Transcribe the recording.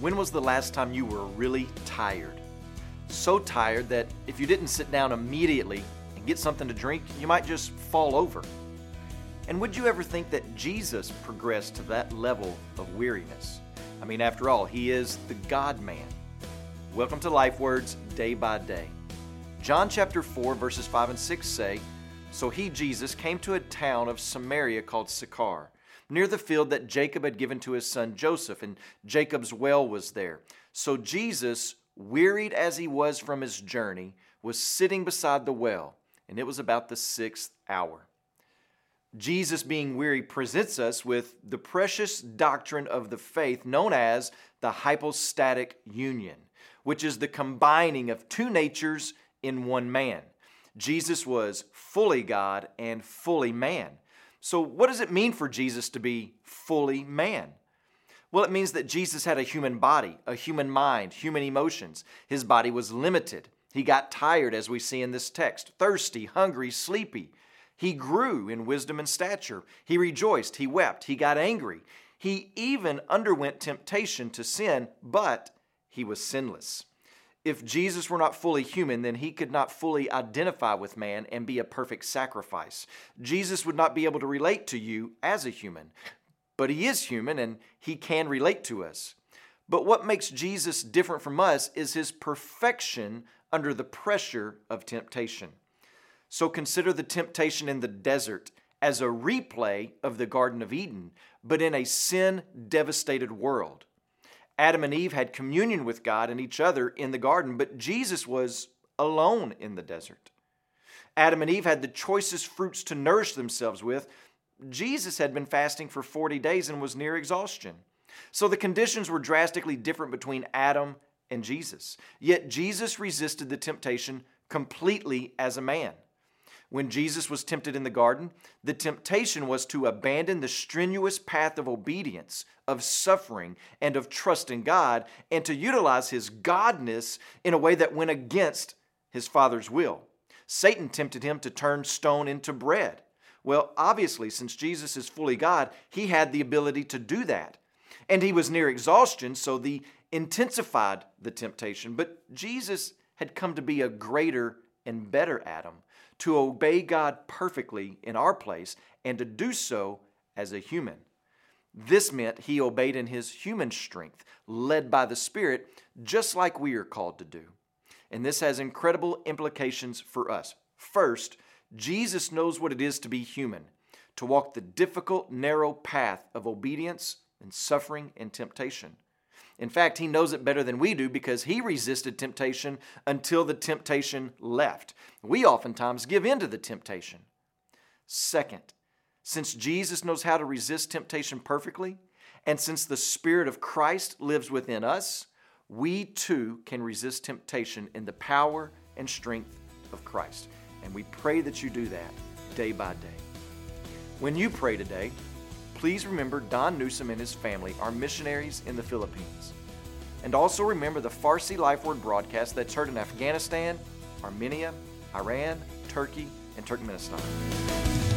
When was the last time you were really tired? So tired that if you didn't sit down immediately and get something to drink, you might just fall over. And would you ever think that Jesus progressed to that level of weariness? I mean, after all, he is the God man. Welcome to Life Words Day by Day. John chapter 4, verses 5 and 6 say, So he, Jesus, came to a town of Samaria called Sychar near the field that Jacob had given to his son Joseph, and Jacob's well was there. So Jesus, wearied as he was from his journey, was sitting beside the well, and it was about the sixth hour. Jesus, being weary, presents us with the precious doctrine of the faith known as the hypostatic union, which is the combining of two natures in one man. Jesus was fully God and fully man. So, what does it mean for Jesus to be fully man? Well, it means that Jesus had a human body, a human mind, human emotions. His body was limited. He got tired, as we see in this text, thirsty, hungry, sleepy. He grew in wisdom and stature. He rejoiced, he wept, he got angry. He even underwent temptation to sin, but he was sinless if Jesus were not fully human, then he could not fully identify with man and be a perfect sacrifice. Jesus would not be able to relate to you as a human, but he is human and he can relate to us. But what makes Jesus different from us is his perfection under the pressure of temptation. So consider the temptation in the desert as a replay of the Garden of Eden, but in a sin devastated world. Adam and Eve had communion with God and each other in the garden, but Jesus was alone in the desert. Adam and Eve had the choicest fruits to nourish themselves with. Jesus had been fasting for 40 days and was near exhaustion. So the conditions were drastically different between Adam and Jesus. Yet Jesus resisted the temptation completely as a man. When Jesus was tempted in the garden, the temptation was to abandon the strenuous path of obedience, of suffering, and of trust in God, and to utilize his godness in a way that went against his Father's will. Satan tempted him to turn stone into bread. Well, obviously, since Jesus is fully God, he had the ability to do that. And he was near exhaustion, so the intensified the temptation. But Jesus had come to be a greater and better Adam to obey God perfectly in our place and to do so as a human. This meant he obeyed in his human strength, led by the Spirit, just like we are called to do. And this has incredible implications for us. First, Jesus knows what it is to be human, to walk the difficult, narrow path of obedience and suffering and temptation. In fact, he knows it better than we do because he resisted temptation until the temptation left. We oftentimes give in to the temptation. Second, since Jesus knows how to resist temptation perfectly, and since the Spirit of Christ lives within us, we too can resist temptation in the power and strength of Christ. And we pray that you do that day by day. When you pray today, please remember Don Newsom and his family are missionaries in the Philippines. And also remember the Farsi Life Word broadcast that's heard in Afghanistan, Armenia, Iran, Turkey, and Turkmenistan.